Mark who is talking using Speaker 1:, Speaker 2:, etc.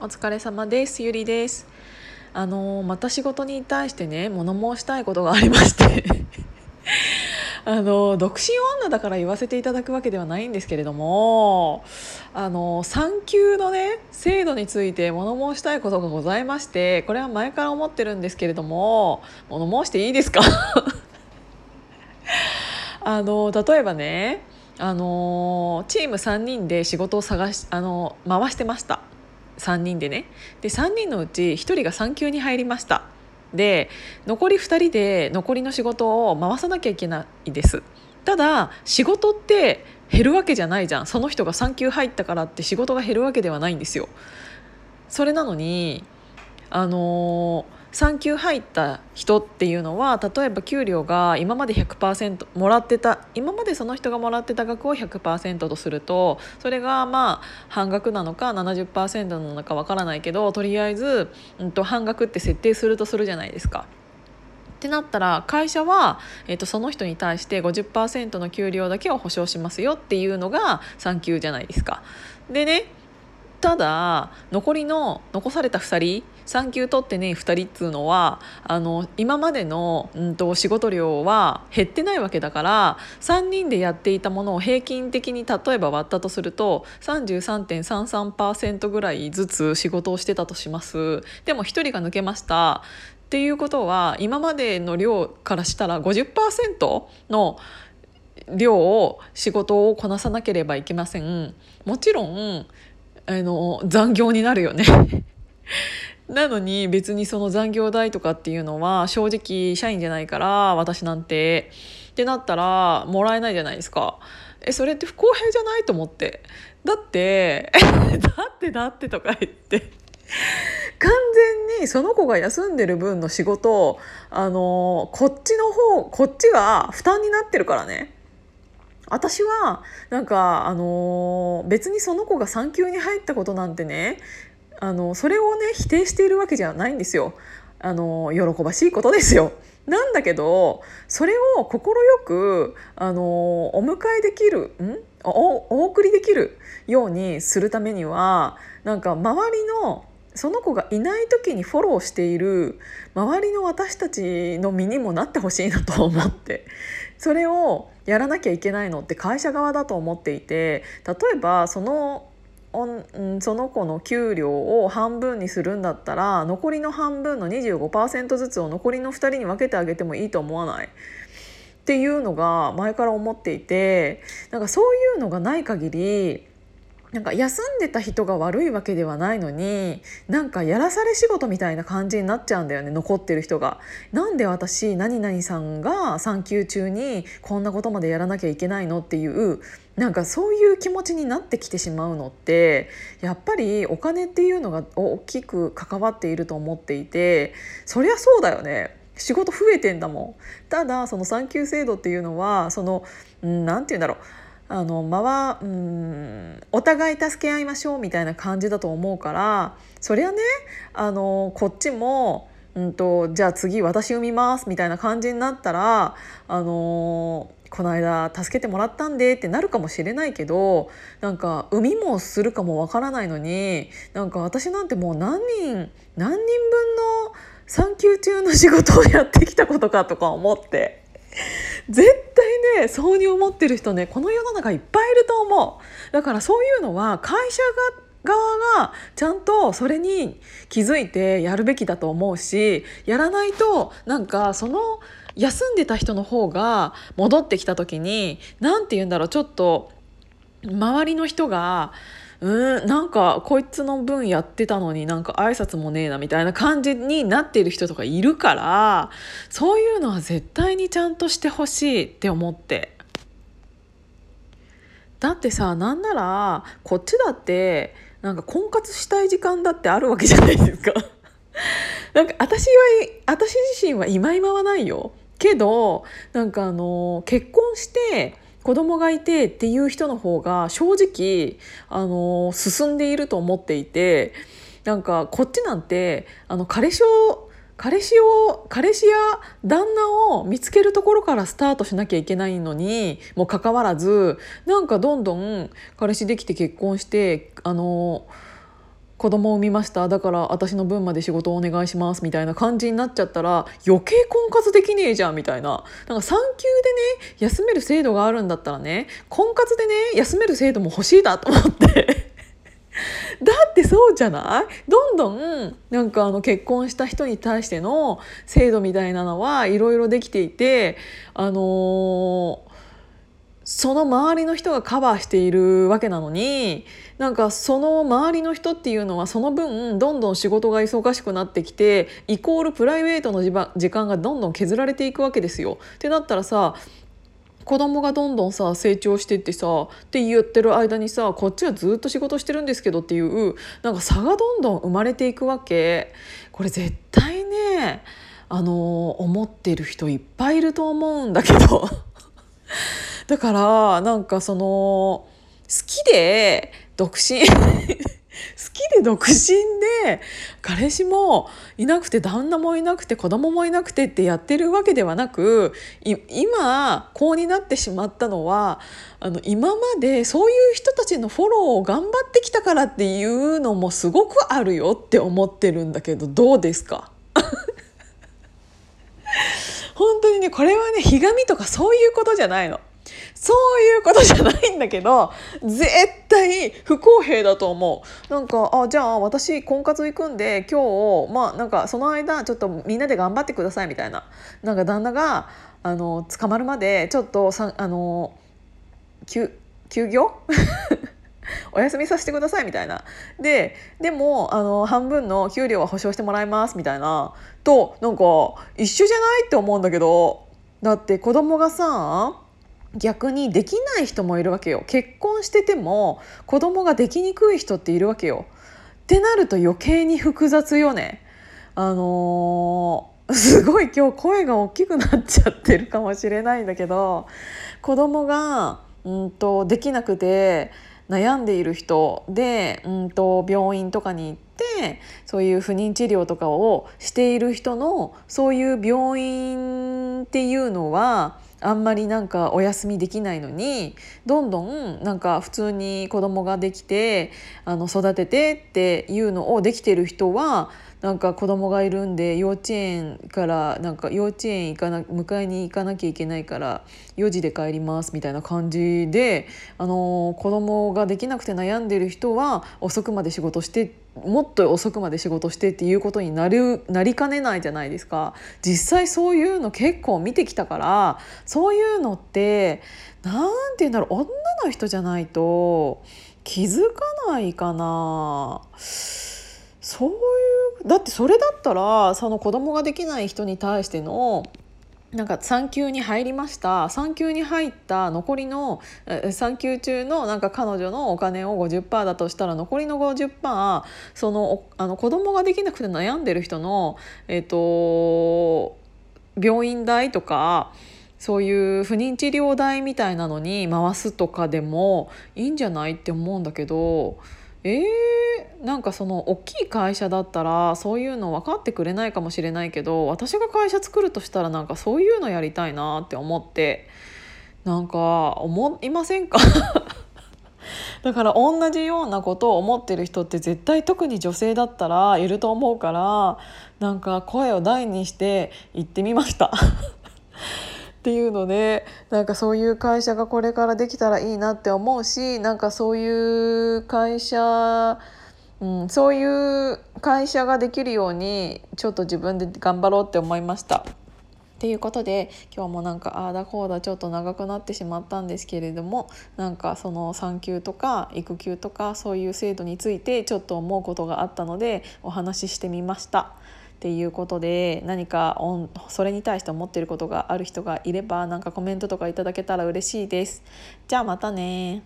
Speaker 1: お疲れ様です。ゆりです。あのまた仕事に対してね物申したいことがありまして。あの独身女だから言わせていただくわけではないんですけれどもあの産休のね制度について物申したいことがございましてこれは前から思ってるんですけれども物申していいですか？あの例えばねあのチーム3人で仕事を探しあの回してました。3人でね。で3人のうち1人が産休に入りました。で残り2人で残りの仕事を回さなきゃいけないです。ただ仕事って減るわけじゃないじゃん。その人が産休入ったからって仕事が減るわけではないんですよ。それなのにあのー産休入った人っていうのは例えば給料が今まで100%もらってた今までその人がもらってた額を100%とするとそれがまあ半額なのか70%なのかわからないけどとりあえず、うんと、半額って設定するとするじゃないですか。ってなったら会社は、えーと、その人に対して50%の給料だけを保証しますよっていうのが産休じゃないですか。でねただ残りの残された2人産休取ってね2人っつうのはあの今までの、うんと、仕事量は減ってないわけだから3人でやっていたものを平均的に例えば割ったとすると33.33%ぐらいずつ仕事をしてたとします。でも1人が抜けました。っていうことは今までの量からしたら50%の量を仕事をこなさなければいけません。もちろんあの残業になるよね。なのに別にその残業代とかっていうのは正直社員じゃないから私なんて。ってなったらもらえないじゃないですか。えそれって不公平じゃないと思って。だって だってだってとか言って。完全にその子が休んでる分の仕事あのこっちの方こっちが負担になってるからね。私はなんかあの、別にその子が産休に入ったことなんてねあのそれをね否定しているわけじゃないんですよ。あの喜ばしいことですよ。なんだけどそれを快くあのお迎えできるん？お送りできるようにするためにはなんか周りのその子がいない時にフォローしている周りの私たちの身にもなってほしいなと思ってそれをやらなきゃいけないのって会社側だと思っていて例えばそのその子の給料を半分にするんだったら残りの半分の25%ずつを残りの2人に分けてあげてもいいと思わない？っていうのが前から思っていてなんかそういうのがない限りなんか休んでた人が悪いわけではないのになんかやらされ仕事みたいな感じになっちゃうんだよね残ってる人が。なんで私何々さんが産休中にこんなことまでやらなきゃいけないのっていうなんかそういう気持ちになってきてしまうのってやっぱりお金っていうのが大きく関わっていると思っていてそりゃそうだよね。仕事増えてんだもんただその産休制度っていうのはその何て言うんだろうあのまはうんお互い助け合いましょうみたいな感じだと思うからそりゃねあのこっちも、うんと、じゃあ次私産みますみたいな感じになったらあのこの間助けてもらったんでってなるかもしれないけどなんか産みもするかもわからないのになんか私なんてもう何人何人分の産休中の仕事をやってきたことかとか思って絶でそうに思ってる人ねこの世の中いっぱいいると思う。だからそういうのは会社が側がちゃんとそれに気づいてやるべきだと思うしやらないとなんかその休んでた人の方が戻ってきた時に何て言うんだろうちょっと周りの人がうんなんかこいつの分やってたのになんか挨拶もねえなみたいな感じになっている人とかいるからそういうのは絶対にちゃんとしてほしいって思って。だってさなんならこっちだってなんか婚活したい時間だってあるわけじゃないですか。なんか私は私自身は今今はないよけどなんかあの結婚して子供がいてっていう人の方が正直あの進んでいると思っていてなんかこっちなんてあの彼氏を彼氏を彼氏や旦那を見つけるところからスタートしなきゃいけないのにもかかわらずなんかどんどん彼氏できて結婚してあの子供を産みました。だから私の分まで仕事をお願いします。みたいな感じになっちゃったら余計婚活できねえじゃん。みたいな。なんか産休でね休める制度があるんだったらね婚活でね休める制度も欲しいなと思って。だってそうじゃない？どんどんなんかあの結婚した人に対しての制度みたいなのはいろいろできていてあのーその周りの人がカバーしているわけなのになんかその周りの人っていうのはその分どんどん仕事が忙しくなってきてイコールプライベートの時間がどんどん削られていくわけですよ。ってなったらさ子供がどんどんさ成長してってさって言ってる間にさこっちはずっと仕事してるんですけどっていうなんか差がどんどん生まれていくわけこれ絶対ねあの思ってる人いっぱいいると思うんだけどだからなんかその好きで独身 好きで独身で彼氏もいなくて旦那もいなくて子供もいなくてってやってるわけではなく今こうになってしまったのはあの今までそういう人たちのフォローを頑張ってきたからっていうのもすごくあるよって思ってるんだけどどうですか？本当にねこれはねひがみとかそういうことじゃないの。そういうことじゃないんだけど絶対不公平だと思う。なんかあじゃあ私婚活行くんで今日まあなんかその間ちょっとみんなで頑張ってくださいみたいな。なんか旦那があの捕まるまでちょっとさあの休休業？お休みさせてくださいみたいな。ででもあの半分の給料は保証してもらいますみたいな。となんか一緒じゃないって思うんだけど。だって子供がさ逆にできない人もいるわけよ結婚してても子供ができにくい人っているわけよ。ってなると余計に複雑よね。あのー、すごい今日声が大きくなっちゃってるかもしれないんだけど子供がうんとできなくて悩んでいる人でうんと病院とかに行ってそういう不妊治療とかをしている人のそういう病院っていうのはあんまりなんかお休みできないのにどんどんなんか普通に子供ができてあの育ててっていうのをできてる人はなんか子供がいるんで幼稚園からなんか幼稚園行かな迎えに行かなきゃいけないから4時で帰りますみたいな感じであの子供ができなくて悩んでる人は遅くまで仕事してもっと遅くまで仕事してっていうことになるなりかねないじゃないですか実際そういうの結構見てきたからそういうのって何て言うんだろう女の人じゃないと気づかないかな。そうだってそれだったらその子供ができない人に対してのなんか産休に入りました産休に入った残りの産休中のなんか彼女のお金を50%だとしたら残りの50%そのあの子供ができなくて悩んでる人の、えーと、病院代とかそういう不妊治療代みたいなのに回すとかでもいいんじゃないって思うんだけど。えー、なんかその大きい会社だったらそういうの分かってくれないかもしれないけど私が会社作るとしたらなんかそういうのやりたいなって思ってなんか思いませんか？だから同じようなことを思ってる人って絶対特に女性だったらいると思うからなんか声を大にして言ってみました。っていうのでなんかそういう会社がこれからできたらいいなって思うしなんかそういう会社うん、そういう会社ができるようにちょっと自分で頑張ろうって思いました。っていうことで今日もなんかああだこうだちょっと長くなってしまったんですけれどもなんかその産休とか育休とかそういう制度についてちょっと思うことがあったのでお話ししてみました。っていうことで何かそれに対して思っていることがある人がいればなんかコメントとかいただけたら嬉しいです。じゃあまたね